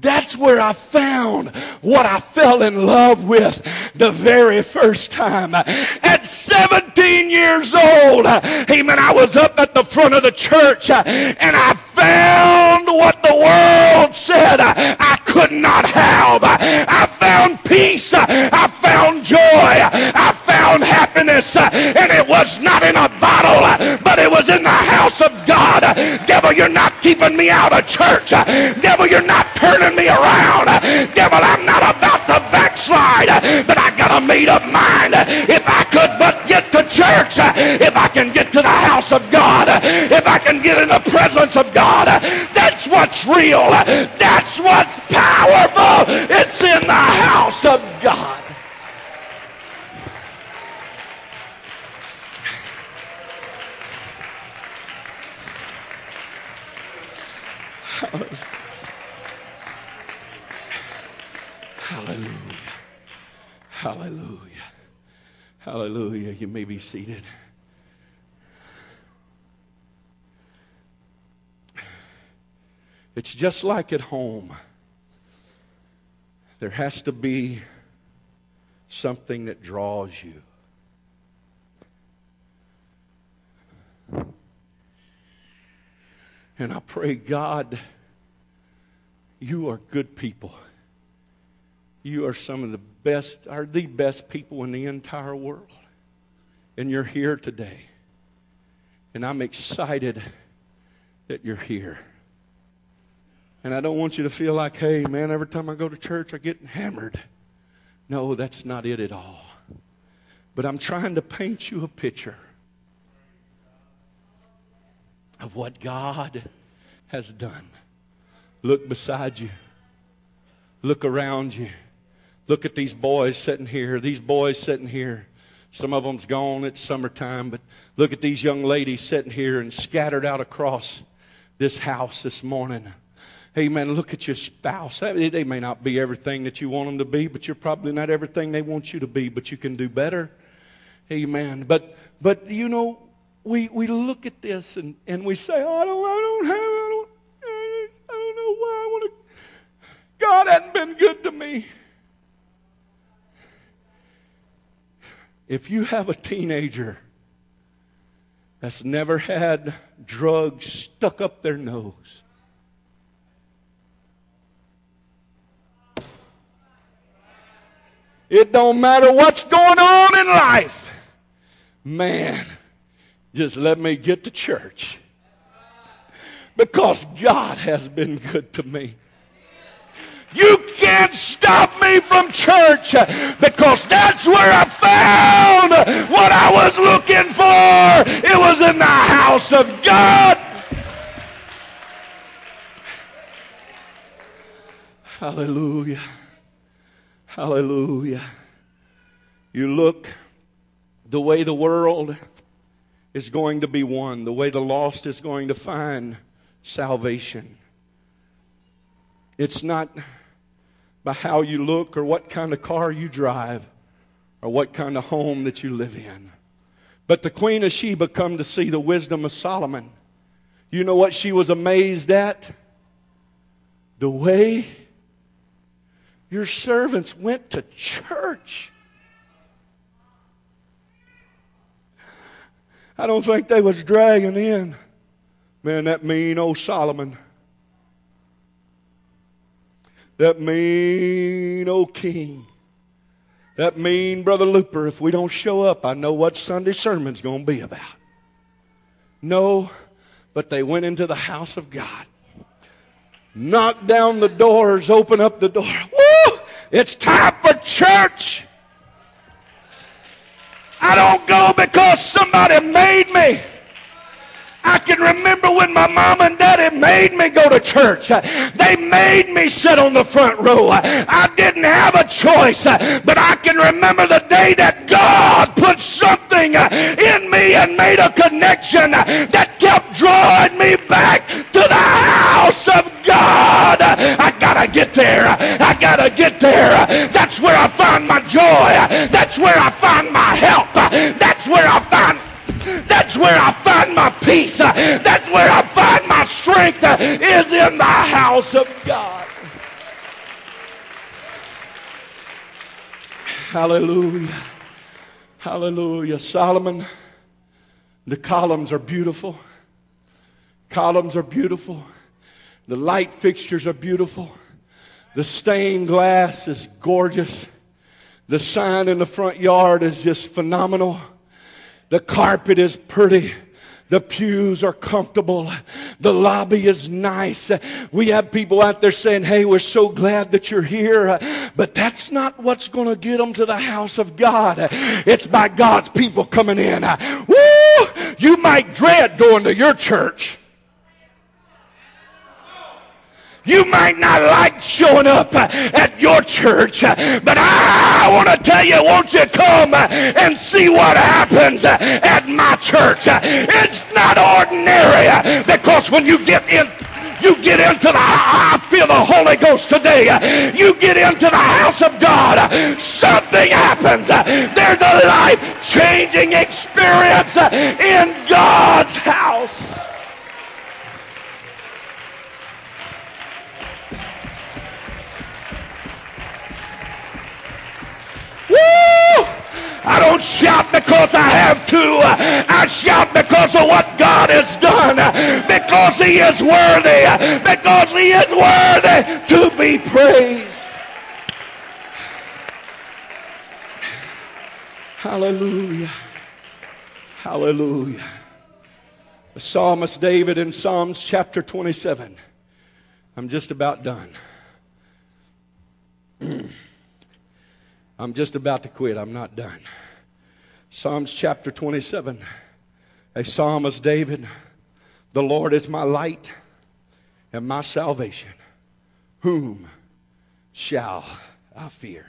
that's where I found what I fell in love with the very first time. At 17 years old, amen, I was up at the front of the church and I found what the world said I could not have. I found peace. I found joy. I found happiness. And it was not in a bottle, but it was in the house of God. Devil, you're not keeping me out of church. Devil, you're not turning me around. Devil, I'm not about to backslide, but got a made up mind. If I could but get to church, if I can get to the house of God, if I can get in the presence of God, that's what's real. That's what's powerful. It's in the house of God. Hallelujah. Hallelujah. You may be seated. It's just like at home. There has to be something that draws you. And I pray, God, you are good people. You are some of the best, are the best people in the entire world. And you're here today. And I'm excited that you're here. And I don't want you to feel like, hey, man, every time I go to church, I get hammered. No, that's not it at all. But I'm trying to paint you a picture of what God has done. Look beside you, look around you. Look at these boys sitting here, these boys sitting here. Some of them's gone, it's summertime, but look at these young ladies sitting here and scattered out across this house this morning. Hey man, Look at your spouse. They may not be everything that you want them to be, but you're probably not everything they want you to be, but you can do better. Amen. But but you know, we we look at this and, and we say, oh, I don't I don't have I don't I don't know why I want to God hadn't been good to me. If you have a teenager that's never had drugs stuck up their nose, It don't matter what's going on in life. Man, just let me get to church. Because God has been good to me. You can't stop me from church because that's where I found what I was looking for. It was in the house of God. Hallelujah. Hallelujah. You look the way the world is going to be won, the way the lost is going to find salvation. It's not by how you look or what kind of car you drive or what kind of home that you live in. But the Queen of Sheba come to see the wisdom of Solomon. You know what she was amazed at? The way your servants went to church. I don't think they was dragging in. Man, that mean old Solomon. That mean old king. That mean Brother Looper. If we don't show up, I know what Sunday sermon's going to be about. No, but they went into the house of God knock down the doors, open up the door. Woo! It's time for church. I don't go because somebody made me. I can remember when my mom and daddy made me go to church. They made me sit on the front row. I didn't have a choice, but I can remember the day that God put something in me and made a connection that kept drawing me back to the house of God. I gotta get there. I gotta get there. That's where I find my joy. That's where I find my help. That's where I find that's where I my peace. Uh, that's where I find my strength uh, is in the house of God. Hallelujah. Hallelujah. Solomon, the columns are beautiful. Columns are beautiful. The light fixtures are beautiful. The stained glass is gorgeous. The sign in the front yard is just phenomenal. The carpet is pretty. The pews are comfortable. The lobby is nice. We have people out there saying, Hey, we're so glad that you're here. But that's not what's going to get them to the house of God. It's by God's people coming in. Woo! You might dread going to your church. You might not like showing up at your church, but I want to tell you, won't you come and see what happens at my church? It's not ordinary because when you get in you get into the I feel the Holy Ghost today. You get into the house of God. Something happens. There's a life changing experience in God's house. Woo! I don't shout because I have to. I shout because of what God has done. Because He is worthy. Because He is worthy to be praised. Hallelujah. Hallelujah. The psalmist David in Psalms chapter 27. I'm just about done. I'm just about to quit. I'm not done. Psalms chapter 27. A psalm psalmist David. The Lord is my light and my salvation. Whom shall I fear?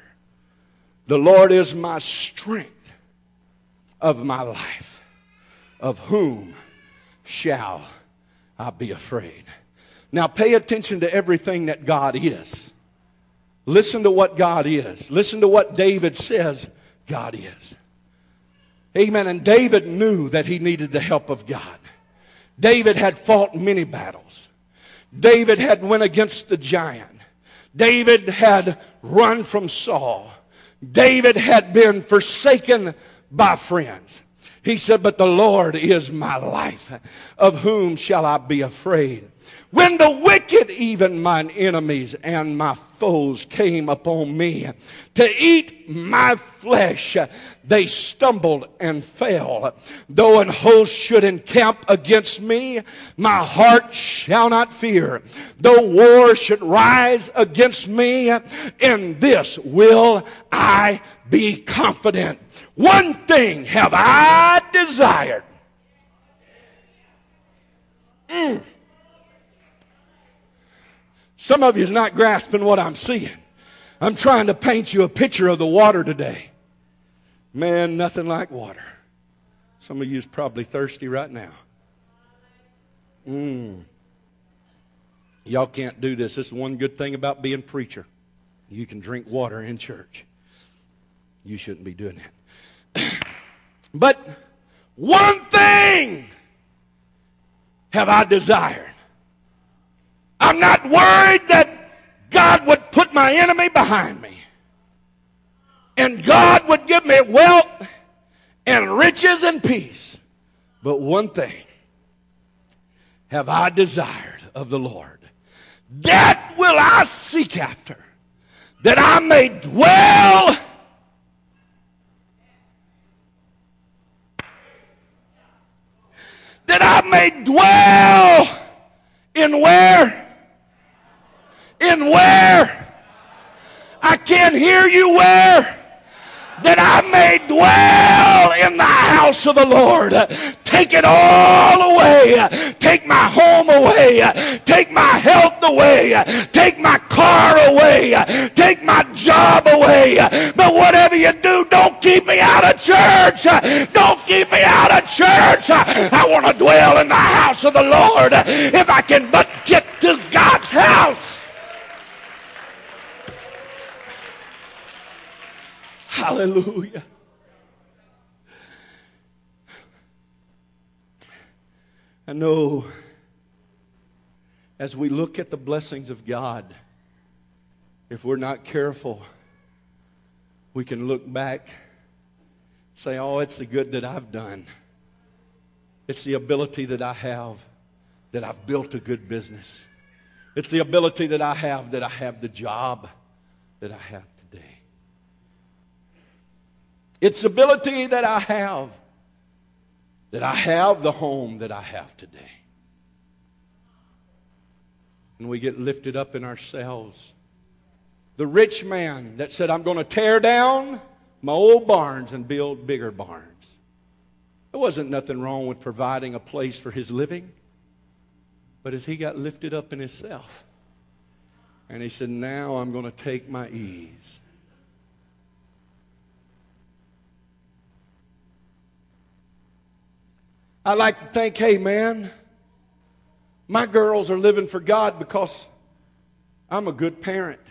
The Lord is my strength of my life. Of whom shall I be afraid? Now pay attention to everything that God is. Listen to what God is. Listen to what David says God is. Amen. And David knew that he needed the help of God. David had fought many battles. David had went against the giant. David had run from Saul. David had been forsaken by friends. He said, But the Lord is my life. Of whom shall I be afraid? When the wicked, even mine enemies and my foes, came upon me to eat my flesh, they stumbled and fell. Though an host should encamp against me, my heart shall not fear. Though war should rise against me, in this will I be confident. One thing have I desired. Mm. Some of you is not grasping what I'm seeing. I'm trying to paint you a picture of the water today. Man, nothing like water. Some of you is probably thirsty right now. Mm. Y'all can't do this. This is one good thing about being preacher. You can drink water in church. You shouldn't be doing that. but one thing have I desired I'm not worried that God would put my enemy behind me. And God would give me wealth and riches and peace. But one thing have I desired of the Lord. That will I seek after, that I may dwell that I may dwell in where? In where? I can't hear you where? That I may dwell in the house of the Lord. Take it all away. Take my home away. Take my health away. Take my car away. Take my job away. But whatever you do, don't keep me out of church. Don't keep me out of church. I want to dwell in the house of the Lord if I can but get to God's house. Hallelujah. I know as we look at the blessings of God, if we're not careful, we can look back say, Oh, it's the good that I've done. It's the ability that I have that I've built a good business. It's the ability that I have that I have the job that I have. It's ability that I have that I have the home that I have today. And we get lifted up in ourselves. The rich man that said, I'm going to tear down my old barns and build bigger barns. There wasn't nothing wrong with providing a place for his living. But as he got lifted up in himself, and he said, Now I'm going to take my ease. I like to think, hey, man, my girls are living for God because I'm a good parent.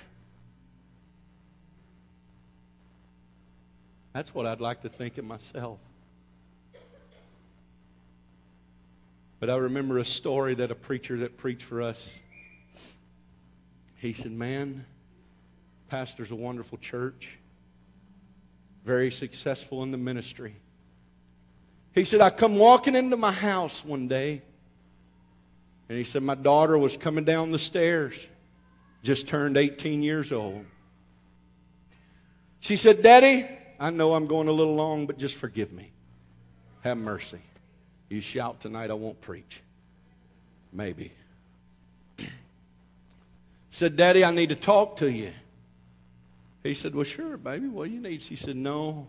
That's what I'd like to think of myself. But I remember a story that a preacher that preached for us, he said, Man, pastor's a wonderful church, very successful in the ministry. He said, I come walking into my house one day, and he said, My daughter was coming down the stairs, just turned 18 years old. She said, Daddy, I know I'm going a little long, but just forgive me. Have mercy. You shout tonight, I won't preach. Maybe. said, Daddy, I need to talk to you. He said, Well, sure, baby. What do you need? She said, No.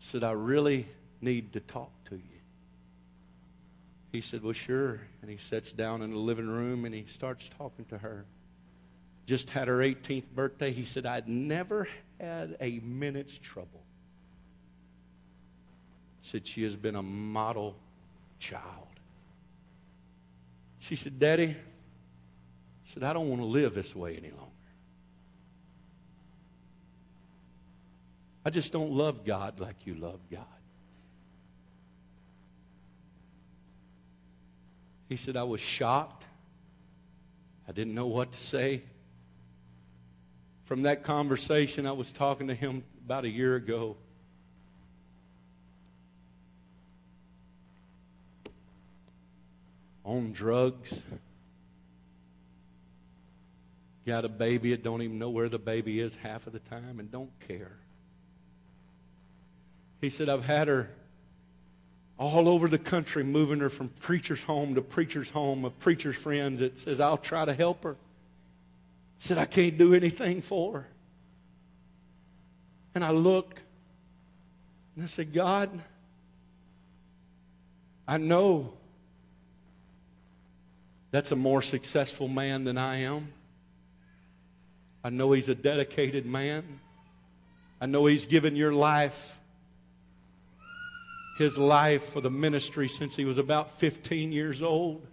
said, I really need to talk to you. He said, Well, sure. And he sits down in the living room and he starts talking to her. Just had her 18th birthday. He said, I'd never had a minute's trouble. Said she has been a model child. She said, Daddy, said, I don't want to live this way any longer. I just don't love God like you love God. He said, I was shocked. I didn't know what to say. From that conversation, I was talking to him about a year ago. On drugs. Got a baby and don't even know where the baby is half of the time and don't care. He said, I've had her all over the country, moving her from preacher's home to preacher's home of preacher's friends that says, I'll try to help her. Said, I can't do anything for her. And I look and I said, God, I know that's a more successful man than I am. I know he's a dedicated man. I know he's given your life his life for the ministry since he was about 15 years old.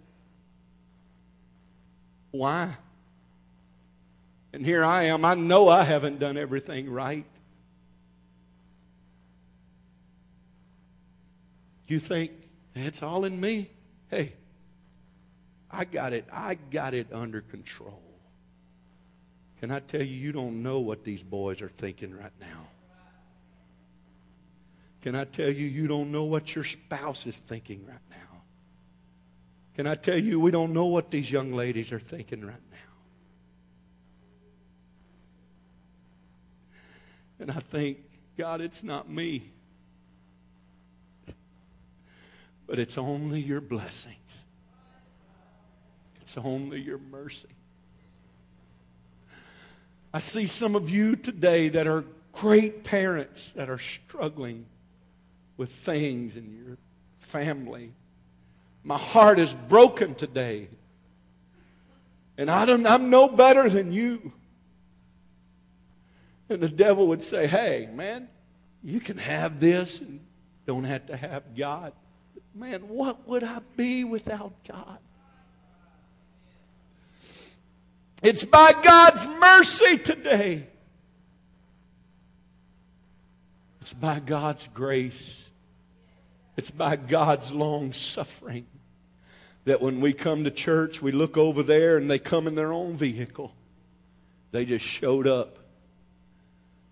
Why? And here I am. I know I haven't done everything right. You think it's all in me? Hey, I got it. I got it under control. Can I tell you, you don't know what these boys are thinking right now. Can I tell you, you don't know what your spouse is thinking right now? Can I tell you, we don't know what these young ladies are thinking right now? And I think, God, it's not me, but it's only your blessings, it's only your mercy. I see some of you today that are great parents that are struggling with things in your family. My heart is broken today. And I don't, I'm no better than you. And the devil would say, hey, man, you can have this and don't have to have God. Man, what would I be without God? It's by God's mercy today. It's by God's grace it's by God's long suffering that when we come to church, we look over there and they come in their own vehicle. They just showed up.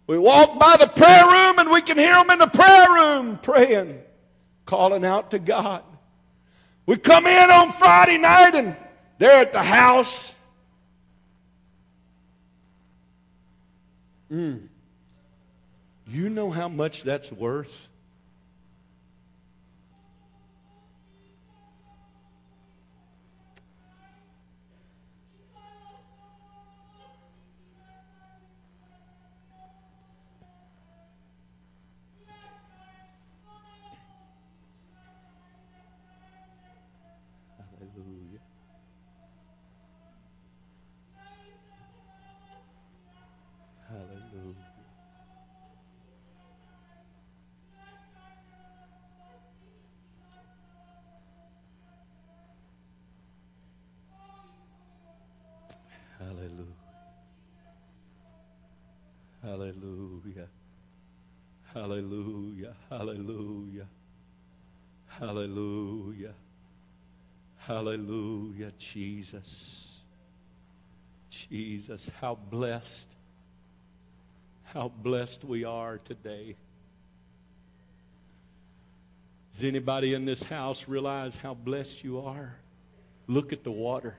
We walk by the prayer room and we can hear them in the prayer room praying, calling out to God. We come in on Friday night and they're at the house. Mm. You know how much that's worth? Hallelujah. Hallelujah. Hallelujah. Hallelujah. Jesus. Jesus, how blessed. how blessed we are today. Does anybody in this house realize how blessed you are? Look at the water.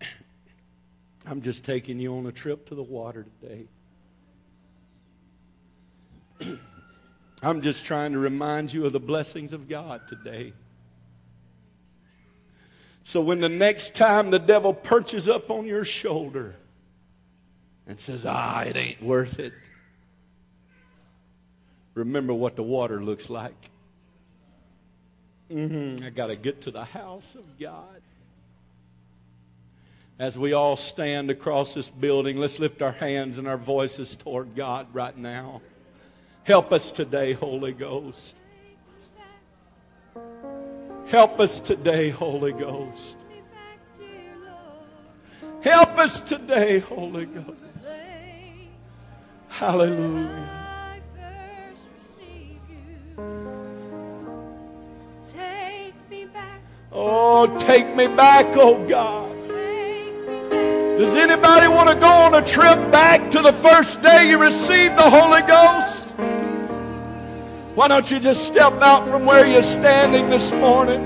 I'm just taking you on a trip to the water today. I'm just trying to remind you of the blessings of God today. So when the next time the devil perches up on your shoulder and says, ah, it ain't worth it, remember what the water looks like. Mm-hmm, I got to get to the house of God. As we all stand across this building, let's lift our hands and our voices toward God right now. Help us today, Holy Ghost. Help us today, Holy Ghost. Help us today, Holy Ghost. Hallelujah. Oh, take me back, oh God. Does anybody want to go on a trip back to the first day you received the Holy Ghost? Why don't you just step out from where you're standing this morning?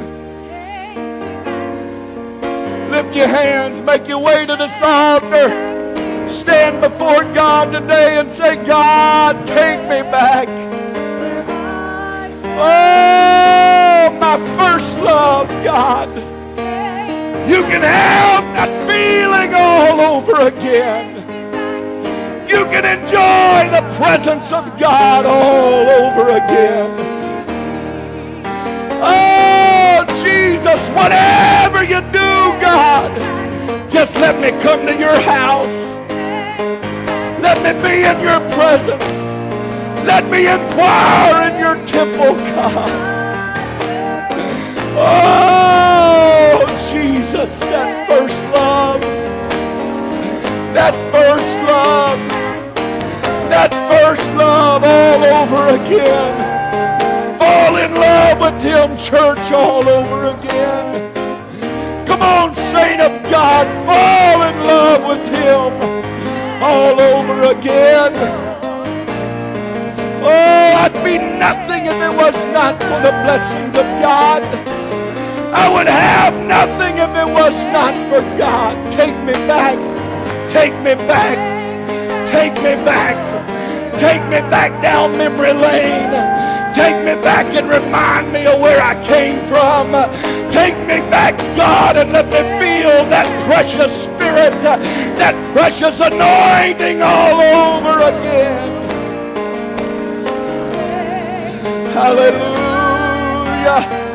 Lift your hands, make your way to this altar. Stand before God today and say, God, take me back. Oh, my first love, God. You can have that feeling all over again. You can enjoy the presence of God all over again. Oh, Jesus, whatever you do, God, just let me come to your house. Let me be in your presence. Let me inquire in your temple, God. Oh, Jesus, that first love. That first love. That first love all over again. Fall in love with Him, church, all over again. Come on, saint of God, fall in love with Him all over again. Oh, I'd be nothing if it was not for the blessings of God. I would have nothing if it was not for God. Take me back. Take me back. Take me back. Take me back down memory lane. Take me back and remind me of where I came from. Take me back, God, and let me feel that precious spirit, that precious anointing all over again. Hallelujah.